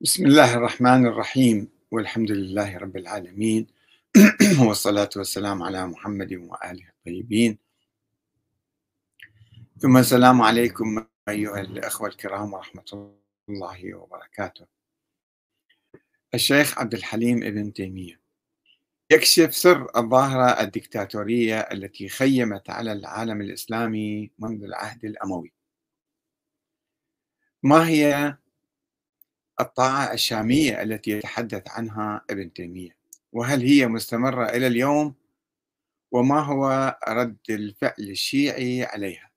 بسم الله الرحمن الرحيم والحمد لله رب العالمين. والصلاة والسلام على محمد وآله الطيبين. ثم السلام عليكم أيها الأخوة الكرام ورحمة الله وبركاته. الشيخ عبد الحليم ابن تيمية يكشف سر الظاهرة الدكتاتورية التي خيمت على العالم الإسلامي منذ العهد الأموي. ما هي الطاعة الشامية التي يتحدث عنها ابن تيمية. وهل هي مستمرة إلى اليوم؟ وما هو رد الفعل الشيعي عليها؟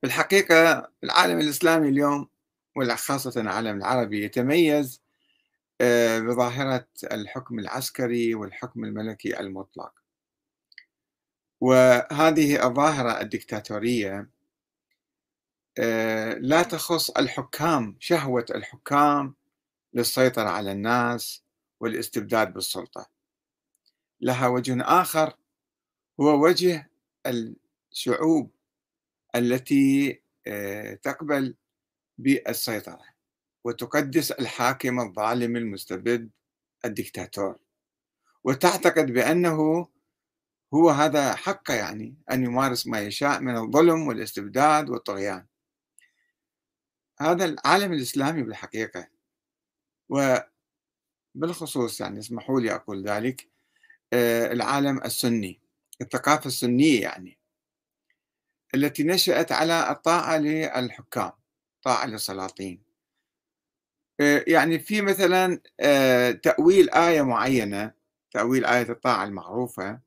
في الحقيقة العالم الإسلامي اليوم وخاصة العالم العربي يتميز آه، بظاهرة الحكم العسكري والحكم الملكي المطلق. وهذه الظاهرة الدكتاتورية لا تخص الحكام شهوة الحكام للسيطرة على الناس والاستبداد بالسلطة. لها وجه آخر هو وجه الشعوب التي آه، تقبل بالسيطرة وتقدس الحاكم الظالم المستبد الدكتاتور. وتعتقد بأنه هو هذا حقه يعني أن يمارس ما يشاء من الظلم والاستبداد والطغيان. هذا العالم الإسلامي بالحقيقة. وبالخصوص يعني اسمحوا لي أقول ذلك آه، العالم السني الثقافة السنية يعني التي نشأت على الطاعة للحكام طاعة للسلاطين. آه، يعني في مثلا آه، تأويل آية معينة تأويل آية الطاعة المعروفة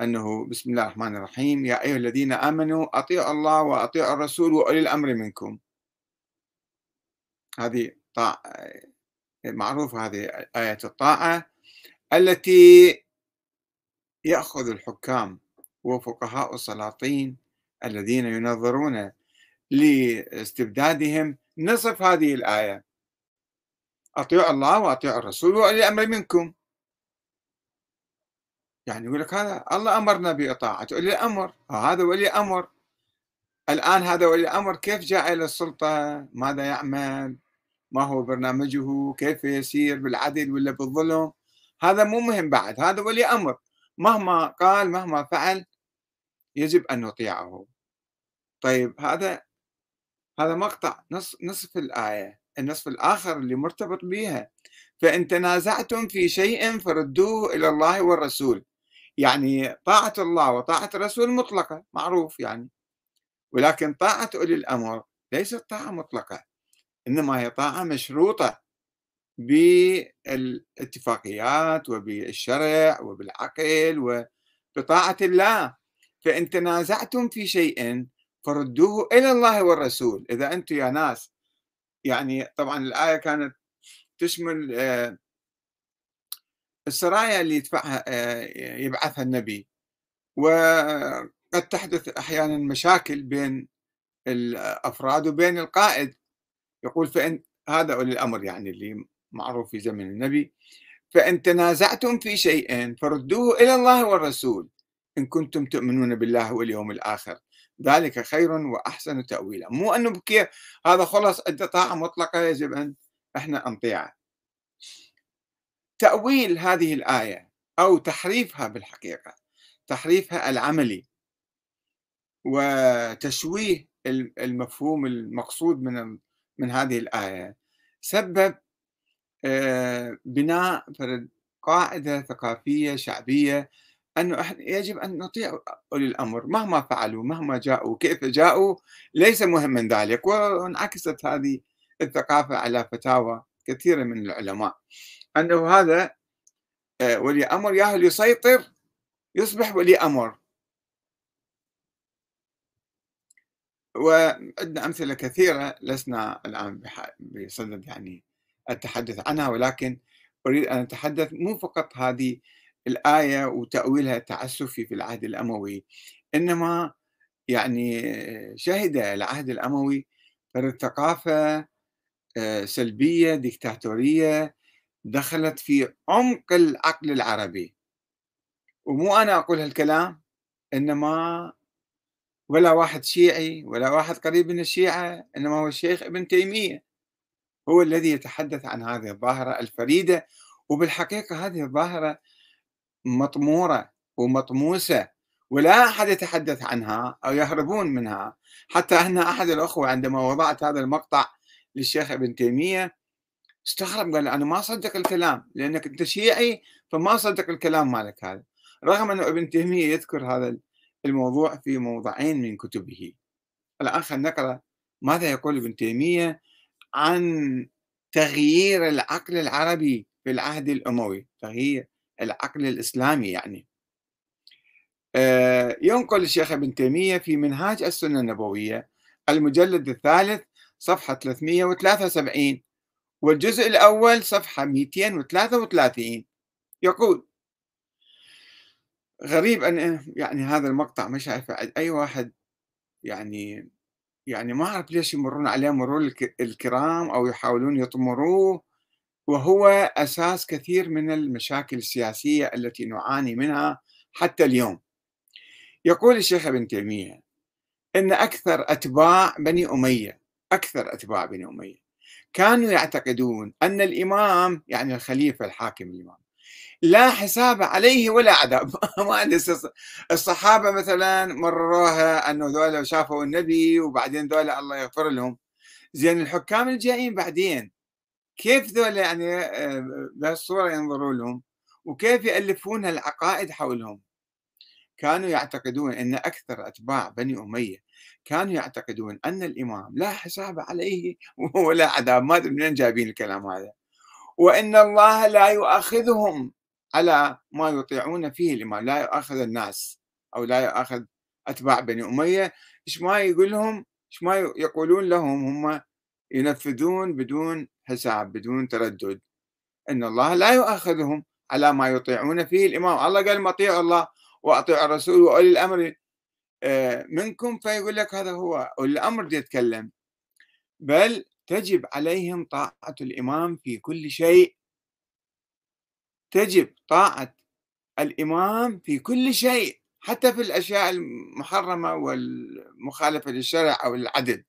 أنه بسم الله الرحمن الرحيم يا أيها الذين آمنوا أطيعوا الله وأطيعوا الرسول وأولي الأمر منكم. هذه طاعة معروفة هذه آية الطاعة التي يأخذ الحكام وفقهاء السلاطين الذين ينظرون لاستبدادهم نصف هذه الآية. أطيعوا الله وأطيعوا الرسول وأولي الأمر منكم. يعني يقول لك هذا الله أمرنا بإطاعة أولي الأمر هذا ولي أمر. الآن هذا ولي الأمر كيف جاء إلى السلطة؟ ماذا يعمل؟ ما هو برنامجه كيف يسير بالعدل ولا بالظلم؟ هذا مو مهم بعد هذا ولي أمر. مهما قال مهما فعل يجب أن نطيعه. طيب هذا هذا مقطع نص نصف الآية النصف الآخر اللي مرتبط بها فإن تنازعتم في شيء فردوه إلى الله والرسول. يعني طاعة الله وطاعة الرسول مطلقة معروف يعني. ولكن طاعة أولي الأمر ليست طاعة مطلقة. إنما هي طاعة مشروطة بالاتفاقيات وبالشرع وبالعقل وبطاعة الله. فإن تنازعتم في شيء فردوه إلى الله والرسول. إذا أنتم يا ناس يعني طبعا الآية كانت تشمل آه، السرايا اللي يدفعها آه، يبعثها النبي. وقد تحدث أحيانا مشاكل بين الأفراد وبين القائد. يقول فإن هذا أولي الأمر يعني اللي معروف في زمن النبي فإن تنازعتم في شيء فردوه إلى الله والرسول إن كنتم تؤمنون بالله واليوم الآخر. ذلك خير وأحسن تأويلا. مو أنه بكيف هذا خلص أنت طاعة مطلقة يجب أن إحنا نطيعه. تأويل هذه الآية أو تحريفها بالحقيقة تحريفها العملي وتشويه المفهوم المقصود من من هذه الآية. سبب آه، بناء قاعدة ثقافية شعبية أنه يجب أن نطيع أولي الأمر مهما فعلوا مهما جاءوا كيف جاءوا ليس مهما ذلك. وانعكست هذه الثقافة على فتاوى كثيرة من العلماء. أنه هذا آه، ولي أمر ياهو يسيطر يصبح ولي أمر. وعندنا أمثلة كثيرة لسنا الآن بصدد يعني التحدث عنها ولكن أريد أن أتحدث مو فقط هذه الآية وتأويلها التعسفي في العهد الأموي إنما يعني شهد العهد الأموي فرد ثقافة آه، سلبية ديكتاتورية دخلت في عمق العقل العربي. ومو أنا أقول هالكلام إنما ولا واحد شيعي ولا واحد قريب من الشيعة إنما هو الشيخ ابن تيمية. هو الذي يتحدث عن هذه الظاهرة الفريدة وبالحقيقة هذه الظاهرة مطمورة ومطموسة ولا أحد يتحدث عنها أو يهربون منها. حتى أن أحد الأخوة عندما وضعت هذا المقطع للشيخ ابن تيمية استغرب قال أنا ما أصدق الكلام لأنك أنت شيعي فما أصدق الكلام مالك هذا. رغم أن ابن تيمية يذكر هذا الموضوع في موضعين من كتبه. خلينا نقرأ ماذا يقول ابن تيمية عن تغيير العقل العربي في العهد الأموي. تغيير العقل الإسلامي يعني. آه، ينقل الشيخ ابن تيمية في منهاج السنة النبوية المجلد الثالث صفحة 373 والجزء الأول صفحة 233 يقول غريب أن يعني هذا المقطع مش شايفه أي واحد يعني يعني ما أعرف ليش يمرون عليه مرور الكرام أو يحاولون يطمروه وهو أساس كثير من المشاكل السياسية التي نعاني منها حتى اليوم. يقول الشيخ ابن تيمية إن أكثر أتباع بني أمية أكثر أتباع بني أمية كانوا يعتقدون أن الإمام يعني الخليفة الحاكم الإمام. لا حساب عليه ولا عذاب ما الصحابة مثلا مرروها أنه ذولا شافوا النبي وبعدين ذولا الله يغفر لهم. زين الحكام الجايين بعدين كيف ذولا يعني آه، بهالصورة ينظروا لهم؟ وكيف يألفون العقائد حولهم؟ كانوا يعتقدون أن أكثر أتباع بني أمية كانوا يعتقدون أن الإمام لا حساب عليه ولا عذاب ما أدري منين جايبين الكلام هذا. وأن الله لا يؤاخذهم. على ما يطيعون فيه الإمام لا يؤاخذ الناس أو لا يؤاخذ أتباع بني أمية إيش ما يقول لهم؟ إيش ما يقولون لهم هم ينفذون بدون حساب بدون تردد. أن الله لا يؤاخذهم على ما يطيعون فيه الإمام. الله قال ما أطيعوا الله وأطيعوا الرسول وأولي الأمر. آه، منكم فيقول لك هذا هو أولي الأمر يتكلم. بل تجب عليهم طاعة الإمام في كل شيء تجب طاعة الإمام في كل شيء حتى في الأشياء المحرمة والمخالفة للشرع أو العدل.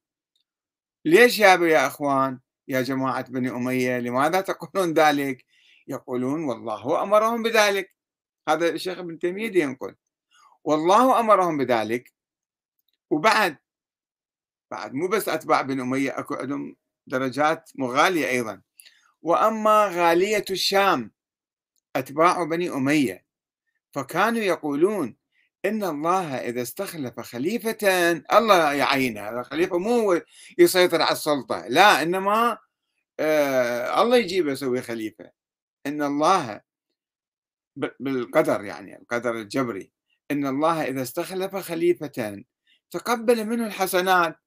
ليش يا يا أخوان؟ يا جماعة بني أمية لماذا تقولون ذلك؟ يقولون والله أمرهم بذلك. هذا الشيخ ابن تيمية ينقل. والله أمرهم بذلك. وبعد بعد مو بس أتباع بن أمية أكو عندهم درجات مغالية أيضا. وأما غالية الشام أتباع بني أمية. فكانوا يقولون إن الله إذا استخلف خليفة الله يعينه. هذا خليفة مو يسيطر على السلطة. لا إنما آه الله يجيبه يسوي خليفة. إن الله بالقدر يعني القدر الجبري. إن الله إذا استخلف خليفة تقبل منه الحسنات.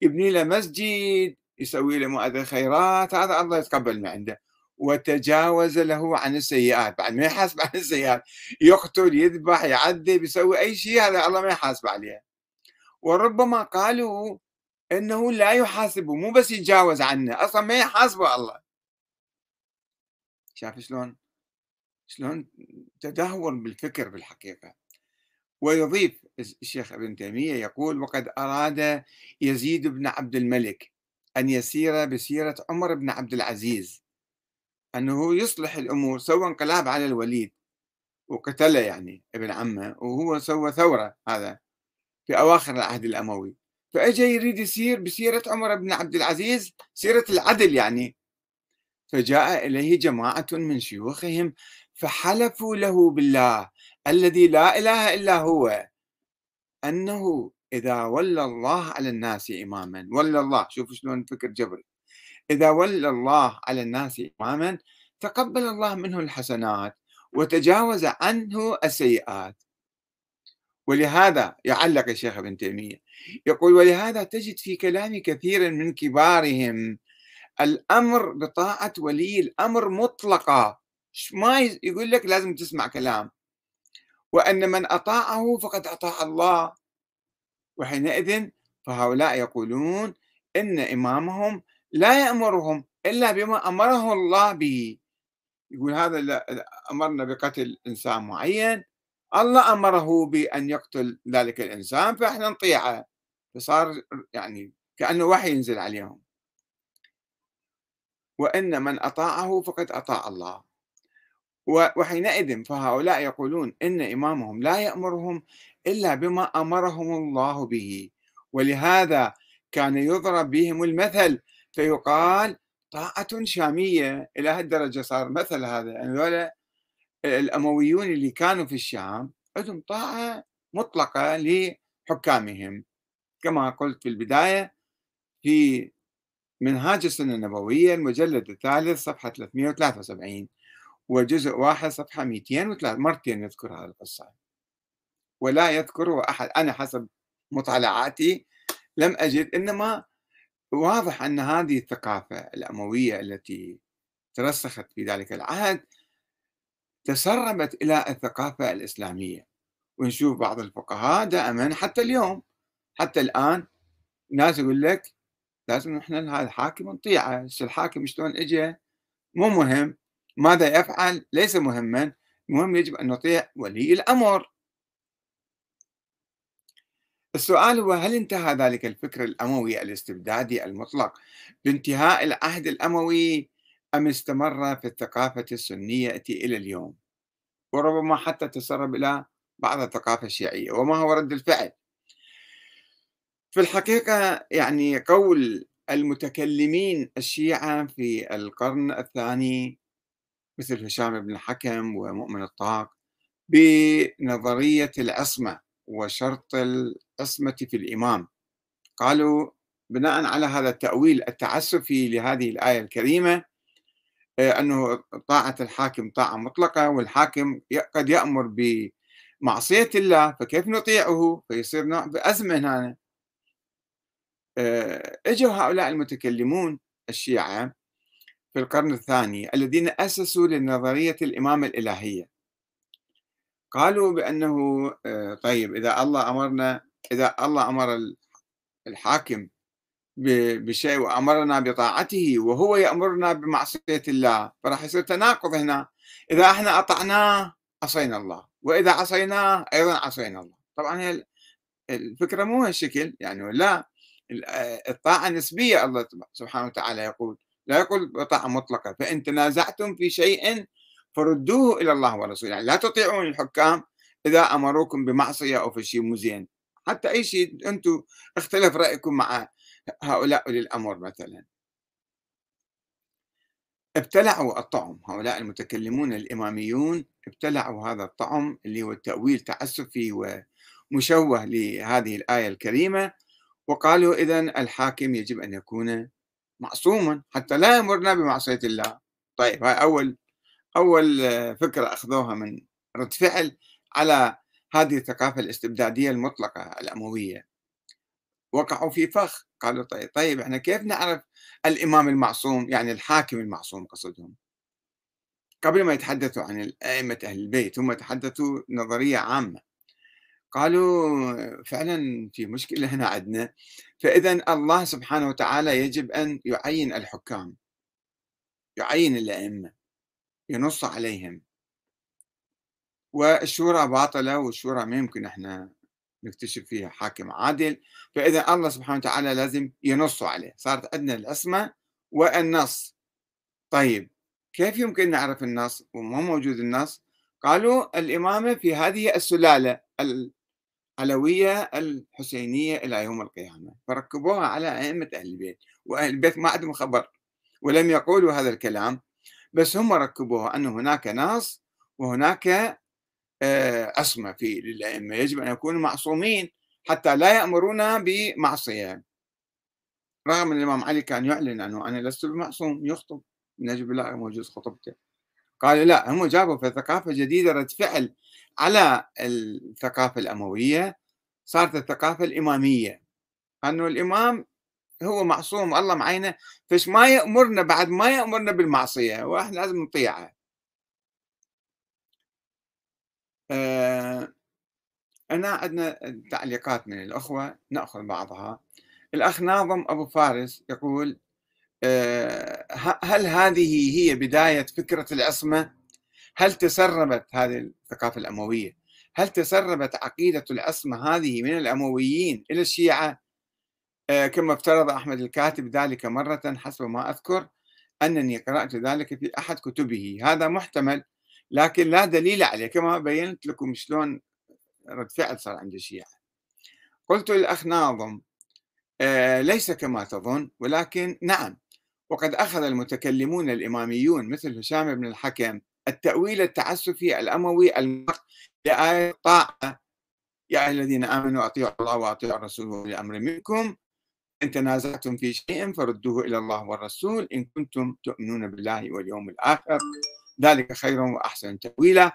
يبني له مسجد يسوي له مؤذن خيرات. هذا الله يتقبل من عنده. وتجاوز له عن السيئات. بعد ما يحاسب عن السيئات يقتل يذبح يعذب يسوي أي شيء هذا الله ما يحاسب عليه. وربما قالوا إنه لا يحاسبه مو بس يتجاوز عنه أصلا ما يحاسبه الله. شاف شلون؟ شلون تدهور بالفكر بالحقيقة. ويضيف الشيخ ابن تيمية يقول وقد أراد يزيد بن عبد الملك أن يسير بسيرة عمر بن عبد العزيز أنه يصلح الأمور سوى انقلاب على الوليد وقتله يعني ابن عمه وهو سوى ثورة هذا في أواخر العهد الأموي. فأجى يريد يسير بسيرة عمر بن عبد العزيز سيرة العدل يعني. فجاء إليه جماعة من شيوخهم فحلفوا له بالله الذي لا إله إلا هو أنه إذا ولى الله على الناس إماما ولى الله. شوفوا شلون فكر جبري. إذا ولى الله على الناس إماما تقبل الله منه الحسنات وتجاوز عنه السيئات. ولهذا يعلق الشيخ ابن تيمية يقول ولهذا تجد في كلام كثير من كبارهم الأمر بطاعة ولي الأمر مطلقة. ما يقول لك لازم تسمع كلام. وأن من أطاعه فقد أطاع الله. وحينئذ فهؤلاء يقولون إن إمامهم لا يأمرهم إلا بما أمره الله به. يقول هذا أمرنا بقتل إنسان معين الله أمره بأن يقتل ذلك الإنسان فإحنا نطيعه. فصار يعني كأنه وحي ينزل عليهم. وإن من أطاعه فقد أطاع الله. وحينئذ فهؤلاء يقولون إن إمامهم لا يأمرهم إلا بما أمرهم الله به. ولهذا كان يضرب بهم المثل فيقال طاعة شامية إلى هالدرجة صار مثل هذا يعني الأمويون اللي كانوا في الشام عندهم طاعة مطلقة لحكامهم. كما قلت في البداية في منهاج السنة النبوية المجلد الثالث صفحة 373 وجزء واحد صفحة 203 مرتين يذكر هذه القصة. ولا يذكره أحد أنا حسب مطالعاتي لم أجد إنما واضح أن هذه الثقافة الأموية التي ترسخت في ذلك العهد تسربت إلى الثقافة الإسلامية. ونشوف بعض الفقهاء دائما حتى اليوم حتى الآن ناس يقول لك لازم نحن هذا الحاكم نطيعه الحاكم شلون اجى مو مهم. ماذا يفعل؟ ليس مهما. المهم يجب أن نطيع ولي الأمر. السؤال هو هل انتهى ذلك الفكر الأموي الاستبدادي المطلق بانتهاء العهد الأموي أم استمر في الثقافة السنية إلى اليوم؟ وربما حتى تسرب إلى بعض الثقافة الشيعية وما هو رد الفعل؟ في الحقيقة يعني قول المتكلمين الشيعة في القرن الثاني مثل هشام بن الحكم ومؤمن الطاق بنظرية العصمة وشرط العصمة في الإمام. قالوا بناء على هذا التأويل التعسفي لهذه الآية الكريمة آه، أنه طاعة الحاكم طاعة مطلقة والحاكم قد يأمر بمعصية الله فكيف نطيعه؟ فيصير نوع بأزمة هنا. آه، إجوا هؤلاء المتكلمون الشيعة في القرن الثاني الذين أسسوا لنظرية الإمامة الإلهية. قالوا بأنه آه، طيب إذا الله أمرنا إذا الله أمر الحاكم بشيء وأمرنا بطاعته وهو يأمرنا بمعصية الله فراح يصير تناقض هنا. إذا إحنا أطعناه عصينا الله. وإذا عصيناه أيضا عصينا الله. طبعا هي الفكرة مو هالشكل يعني لا الطاعة نسبية. الله سبحانه وتعالى يقول لا يقول بطاعة مطلقة. فإن تنازعتم في شيء فردوه إلى الله ورسوله. يعني لا تطيعون الحكام إذا أمروكم بمعصية أو في شيء مو زين. حتى أي شيء أنتم اختلف رأيكم مع هؤلاء أولي الأمر مثلا. ابتلعوا الطعم. هؤلاء المتكلمون الإماميون ابتلعوا هذا الطعم اللي هو التأويل تعسفي ومشوه لهذه الآية الكريمة وقالوا إذا الحاكم يجب أن يكون معصوما حتى لا يمرنا بمعصية الله. طيب هاي أول أول فكرة أخذوها من رد فعل على هذه الثقافة الاستبدادية المطلقة الأموية وقعوا في فخ قالوا طيب طيب إحنا كيف نعرف الإمام المعصوم يعني الحاكم المعصوم قصدهم؟ قبل ما يتحدثوا عن أئمة أهل البيت هم تحدثوا نظرية عامة. قالوا فعلا في مشكلة هنا عندنا فإذا الله سبحانه وتعالى يجب أن يعين الحكام يعين الأئمة ينص عليهم. والشورى باطلة والشورى ما يمكن إحنا نكتشف فيها حاكم عادل. فإذا الله سبحانه وتعالى لازم ينص عليه. صارت عندنا العصمة والنص. طيب كيف يمكن نعرف النص وما موجود النص؟ قالوا الإمامة في هذه السلالة العلوية الحسينية إلى يوم القيامة. فركبوها على أئمة أهل البيت وأهل البيت ما عندهم خبر ولم يقولوا هذا الكلام. بس هم ركبوها أن هناك نص وهناك عصمة آه، في للأئمة يجب أن يكونوا معصومين حتى لا يأمرونا بمعصية. رغم أن الإمام علي كان يعلن أنه أنا لست بمعصوم يخطب. نجيب الله موجود خطبته قالوا لا هم جابوا في ثقافة جديدة رد فعل على الثقافة الأموية صارت الثقافة الإمامية. أنه الإمام هو معصوم الله معينة فش ما يأمرنا بعد ما يأمرنا بالمعصية؟ وإحنا لازم نطيعه. آه أنا عندنا تعليقات من الأخوة نأخذ بعضها. الأخ ناظم أبو فارس يقول آه هل هذه هي بداية فكرة العصمة؟ هل تسربت هذه الثقافة الأموية؟ هل تسربت عقيدة العصمة هذه من الأمويين إلى الشيعة؟ آه، كما افترض أحمد الكاتب ذلك مرة حسب ما أذكر أنني قرأت ذلك في أحد كتبه. هذا محتمل لكن لا دليل عليه كما بينت لكم شلون رد فعل صار عند الشيعة. قلت للأخ ناظم آه ليس كما تظن ولكن نعم وقد أخذ المتكلمون الإماميون مثل هشام بن الحكم التأويل التعسفي الأموي المرق لآية الطاعة يا أيها الذين آمنوا أطيعوا الله وأطيعوا الرسول وأولي منكم إن تنازعتم في شيء فردوه إلى الله والرسول إن كنتم تؤمنون بالله واليوم الآخر. ذلك خير وأحسن تأويلا.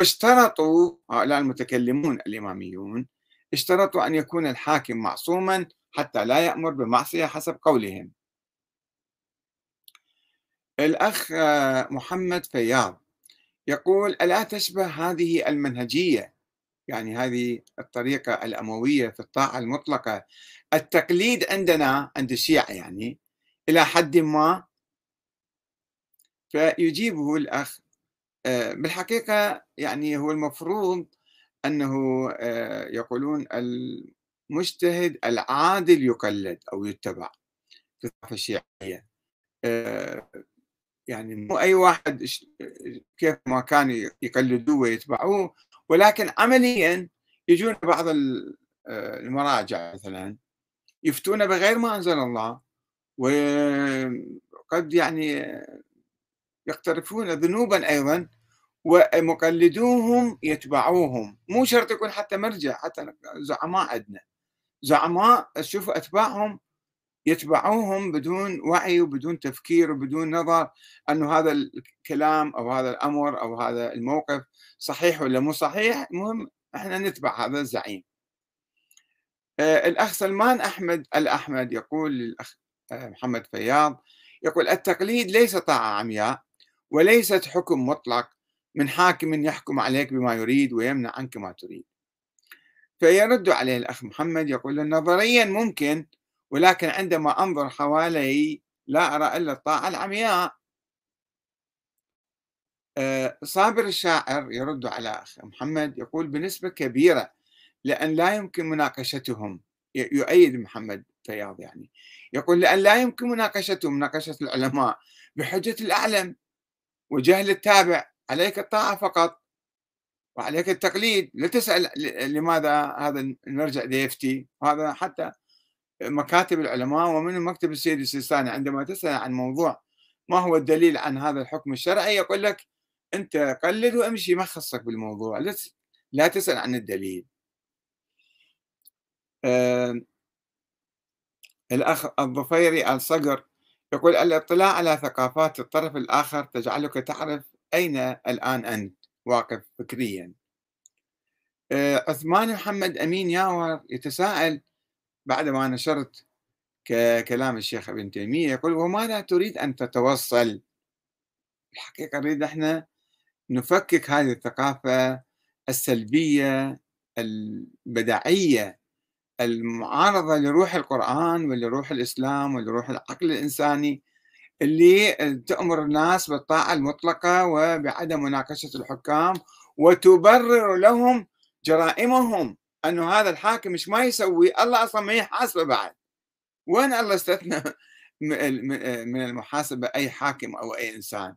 اشترطوا هؤلاء المتكلمون الإماميون اشترطوا أن يكون الحاكم معصوما حتى لا يأمر بمعصية حسب قولهم. الأخ محمد فياض يقول ألا تشبه هذه المنهجية؟ يعني هذه الطريقة الأموية في الطاعة المطلقة. التقليد عندنا عند الشيعة يعني إلى حد ما فيجيبه الأخ. آه، بالحقيقة يعني هو المفروض أنه آه، يقولون المجتهد العادل يقلد أو يتبع في الثقافة الشيعية. آه، يعني مو أي واحد كيف ما كانوا يقلدوه ويتبعوه ولكن عمليا يجون بعض المراجع مثلا يفتون بغير ما أنزل الله. وقد يعني يقترفون ذنوبا أيضا ومقلدوهم يتبعوهم. مو شرط يكون حتى مرجع حتى زعماء عندنا. زعماء تشوفوا أتباعهم يتبعوهم بدون وعي وبدون تفكير وبدون نظر أنه هذا الكلام أو هذا الأمر أو هذا الموقف صحيح ولا مو صحيح. المهم إحنا نتبع هذا الزعيم. آه، الأخ سلمان أحمد الأحمد يقول للأخ آه، محمد فياض يقول التقليد ليس طاعة عمياء. وليست حكم مطلق من حاكم يحكم عليك بما يريد ويمنع عنك ما تريد. فيرد عليه الأخ محمد يقول نظريا ممكن ولكن عندما أنظر حوالي لا أرى إلا الطاعة العمياء. آه، صابر الشاعر يرد على أخ محمد يقول بنسبة كبيرة لأن لا يمكن مناقشتهم يؤيد محمد فياض يعني يقول لأن لا يمكن مناقشتهم مناقشة العلماء بحجة الأعلم. وجهل التابع عليك الطاعة فقط. وعليك التقليد. لا تسأل لماذا هذا المرجع يفتي هذا حتى مكاتب العلماء ومن مكتب السيد السيستاني. عندما تسأل عن موضوع ما هو الدليل عن هذا الحكم الشرعي يقول لك أنت قلد وامشي ما خصك بالموضوع. لا تسأل عن الدليل. آه الأخ الظفيري الصقر يقول الاطلاع على ثقافات الطرف الآخر تجعلك تعرف أين الآن أنت واقف فكريا. آه عثمان محمد أمين ياور يتساءل بعدما نشرت كلام الشيخ ابن تيمية يقول وماذا تريد أن تتوصل؟ الحقيقة نريد إحنا نفكك هذه الثقافة السلبية البدعية المعارضة لروح القرآن ولروح الإسلام ولروح العقل الإنساني اللي تأمر الناس بالطاعة المطلقة وبعدم مناقشة الحكام وتبرر لهم جرائمهم أنه هذا الحاكم مش ما يسوي؟ الله أصلا ما يحاسبه بعد. وين الله استثنى من المحاسبة أي حاكم أو أي إنسان؟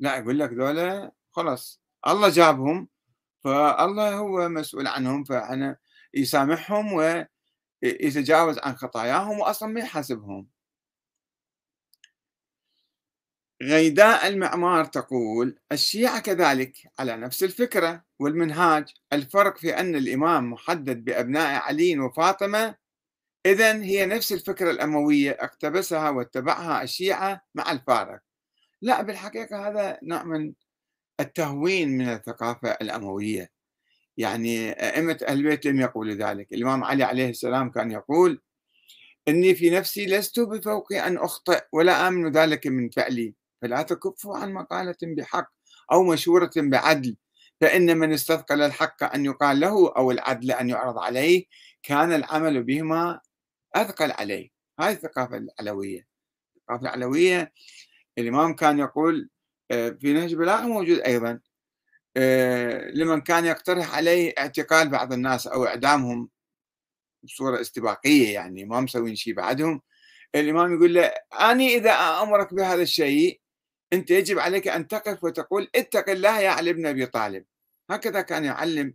لا يقول لك ذولا خلاص الله جابهم فالله هو مسؤول عنهم فأنا يسامحهم ويتجاوز عن خطاياهم وأصلا ما يحاسبهم. غيداء المعمار تقول الشيعة كذلك على نفس الفكرة والمنهاج. الفرق في أن الإمام محدد بأبناء علي وفاطمة إذا هي نفس الفكرة الأموية اقتبسها واتبعها الشيعة مع الفارق. لا بالحقيقة هذا نوع من التهوين من الثقافة الأموية. يعني أئمة أهل البيت لم يقولوا ذلك. الإمام علي عليه السلام كان يقول إني في نفسي لست بفوق أن أخطئ ولا آمن ذلك من فعلي. فلا تكفوا عن مقالة بحق أو مشورة بعدل. فإن من استثقل الحق أن يقال له أو العدل أن يعرض عليه كان العمل بهما أثقل عليه. هذه الثقافة العلوية. الثقافة العلوية الإمام كان يقول آه، في نهج بلاغة موجود أيضا. لمن كان يقترح عليه اعتقال بعض الناس أو إعدامهم بصورة استباقية يعني ما مسوين شيء بعدهم الإمام يقول له أنا إذا أمرك بهذا الشيء أنت يجب عليك أن تقف وتقول اتق الله يا علي بن أبي طالب. هكذا كان يعلم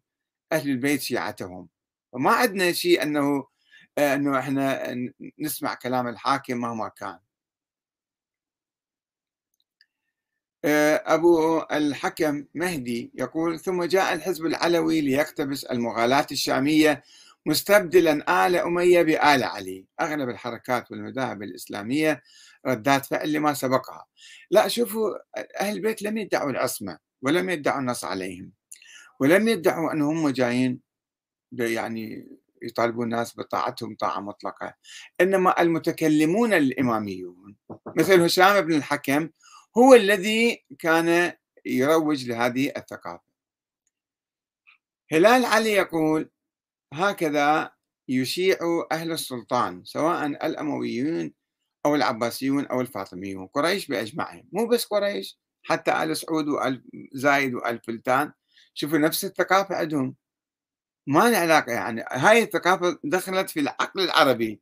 أهل البيت شيعتهم. وما عندنا شيء أنه أنه إحنا نسمع كلام الحاكم مهما كان. أبو الحكم مهدي يقول ثم جاء الحزب العلوي ليقتبس المغالاة الشامية مستبدلا آل أمية بآل علي. أغلب الحركات والمذاهب الإسلامية ردات فعل لما سبقها. لا شوفوا أهل البيت لم يدعوا العصمة ولم يدعوا النص عليهم ولم يدعوا أنهم جايين يعني يطالبون الناس بطاعتهم طاعة مطلقة. إنما المتكلمون الإماميون مثل هشام بن الحكم هو الذي كان يروج لهذه الثقافة. هلال علي يقول هكذا يشيع أهل السلطان سواء الأمويون أو العباسيون أو الفاطميون قريش بأجمعهم. مو بس قريش حتى آل سعود وآل زايد وآل فلتان. شوفوا نفس الثقافة عندهم. ما له علاقة يعني هاي الثقافة دخلت في العقل العربي.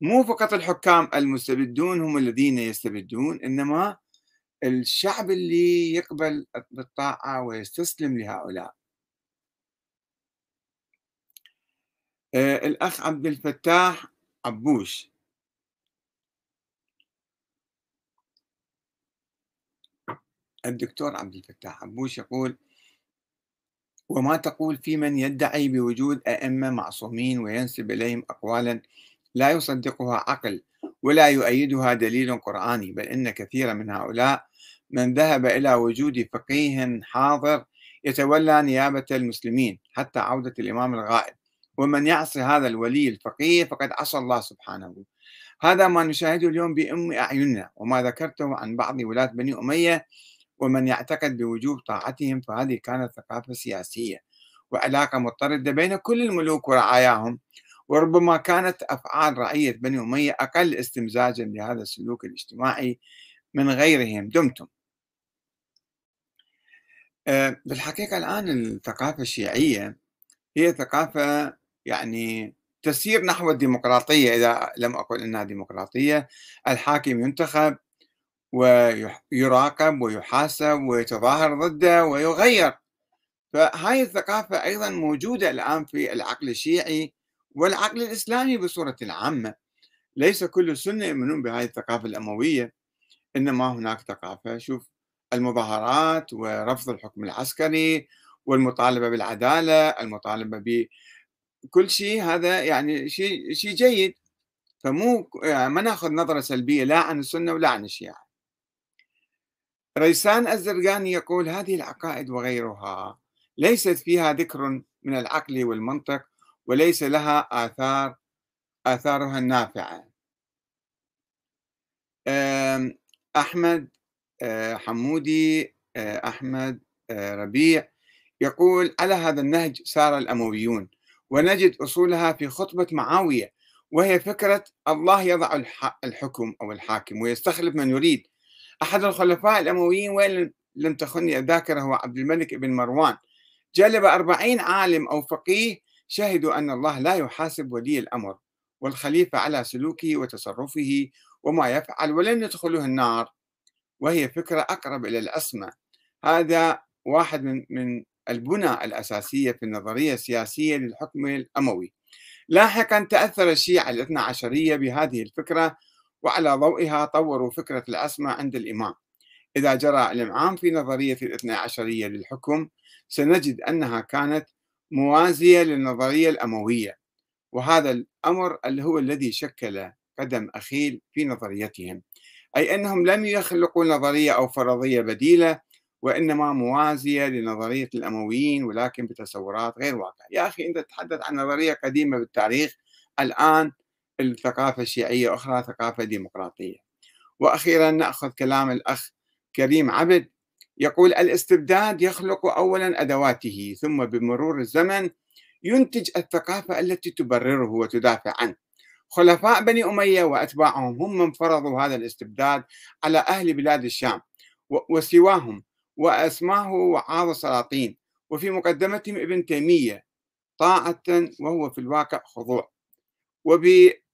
مو فقط الحكام المستبدون هم الذين يستبدون إنما الشعب اللي يقبل بالطاعة ويستسلم لهؤلاء. آه، الأخ عبد الفتاح عبوش. الدكتور عبد الفتاح عبوش يقول وما تقول في من يدعي بوجود أئمة معصومين وينسب إليهم أقوالا لا يصدقها عقل ولا يؤيدها دليل قرآني بل إن كثيرا من هؤلاء من ذهب إلى وجود فقيه حاضر يتولى نيابة المسلمين حتى عودة الإمام الغائب. ومن يعصي هذا الولي الفقيه فقد عصى الله سبحانه. هذا ما نشاهده اليوم بأم أعيننا وما ذكرته عن بعض ولاة بني أمية ومن يعتقد بوجوب طاعتهم فهذه كانت ثقافة سياسية وعلاقة مضطردة بين كل الملوك ورعاياهم. وربما كانت أفعال رعية بني أمية أقل استمزاجا لهذا السلوك الاجتماعي من غيرهم. دمتم. آه، بالحقيقة الآن الثقافة الشيعية هي ثقافة يعني تسير نحو الديمقراطية. إذا لم أقل أنها ديمقراطية الحاكم ينتخب ويراقب ويحاسب ويتظاهر ضده ويغير. فهاي الثقافة أيضا موجودة الآن في العقل الشيعي والعقل الإسلامي بصورة عامة ليس كل السنة يؤمنون بهذه الثقافة الأموية إنما هناك ثقافة شوف المظاهرات ورفض الحكم العسكري والمطالبة بالعدالة المطالبة بكل شيء هذا يعني شيء شيء جيد. فمو يعني ما ناخذ نظرة سلبية لا عن السنة ولا عن الشيعة. ريسان الزرقاني يقول هذه العقائد وغيرها ليست فيها ذكر من العقل والمنطق. وليس لها آثار آثارها النافعة. أحمد آه، حمودي آه، أحمد آه، ربيع يقول على هذا النهج سار الأمويون ونجد أصولها في خطبة معاوية وهي فكرة الله يضع الحكم أو الحاكم ويستخلف من يريد. أحد الخلفاء الأمويين وين لم تخني الذاكرة هو عبد الملك بن مروان. جلب أربعين عالم أو فقيه شهدوا أن الله لا يحاسب ولي الأمر والخليفة على سلوكه وتصرفه وما يفعل ولن يدخله النار. وهي فكرة أقرب إلى العصمة هذا واحد من من البنى الأساسية في النظرية السياسية للحكم الأموي. لاحقا تأثر الشيعة الاثنى عشرية بهذه الفكرة وعلى ضوئها طوروا فكرة العصمة عند الإمام. إذا جرى الإمعان في نظرية الاثنى عشرية للحكم سنجد أنها كانت موازية للنظرية الأموية وهذا الأمر اللي هو الذي شكل قدم أخيل في نظريتهم أي أنهم لم يخلقوا نظرية أو فرضية بديلة وإنما موازية لنظرية الأمويين ولكن بتصورات غير واقعية. يا أخي أنت تتحدث عن نظرية قديمة بالتاريخ الآن الثقافة الشيعية أخرى ثقافة ديمقراطية. وأخيرا نأخذ كلام الأخ كريم عبد يقول الاستبداد يخلق أولا أدواته ثم بمرور الزمن ينتج الثقافة التي تبرره وتدافع عنه. خلفاء بني أمية وأتباعهم هم من فرضوا هذا الاستبداد على أهل بلاد الشام وسواهم وأسماه وعاظ السلاطين. وفي مقدمتهم ابن تيمية طاعة وهو في الواقع خضوع. وب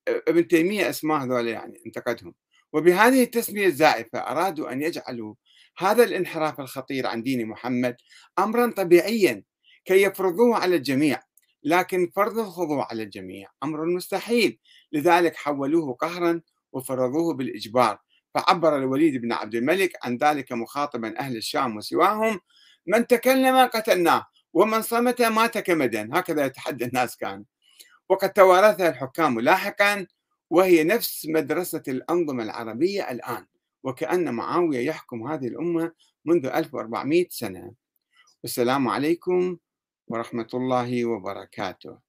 ابن تيمية أسماء هذول يعني انتقدهم. وبهذه التسمية الزائفة أرادوا أن يجعلوا هذا الانحراف الخطير عن دين محمد أمرا طبيعيا كي يفرضوه على الجميع لكن فرض الخضوع على الجميع أمر مستحيل. لذلك حولوه قهرا وفرضوه بالإجبار. فعبر الوليد بن عبد الملك عن ذلك مخاطبا أهل الشام وسواهم من تكلم قتلناه ومن صمت مات كمدا. هكذا يتحدى الناس كان. وقد توارثها الحكام لاحقا وهي نفس مدرسة الأنظمة العربية الآن. وكأن معاوية يحكم هذه الأمة منذ 1400 سنة. والسلام عليكم ورحمة الله وبركاته.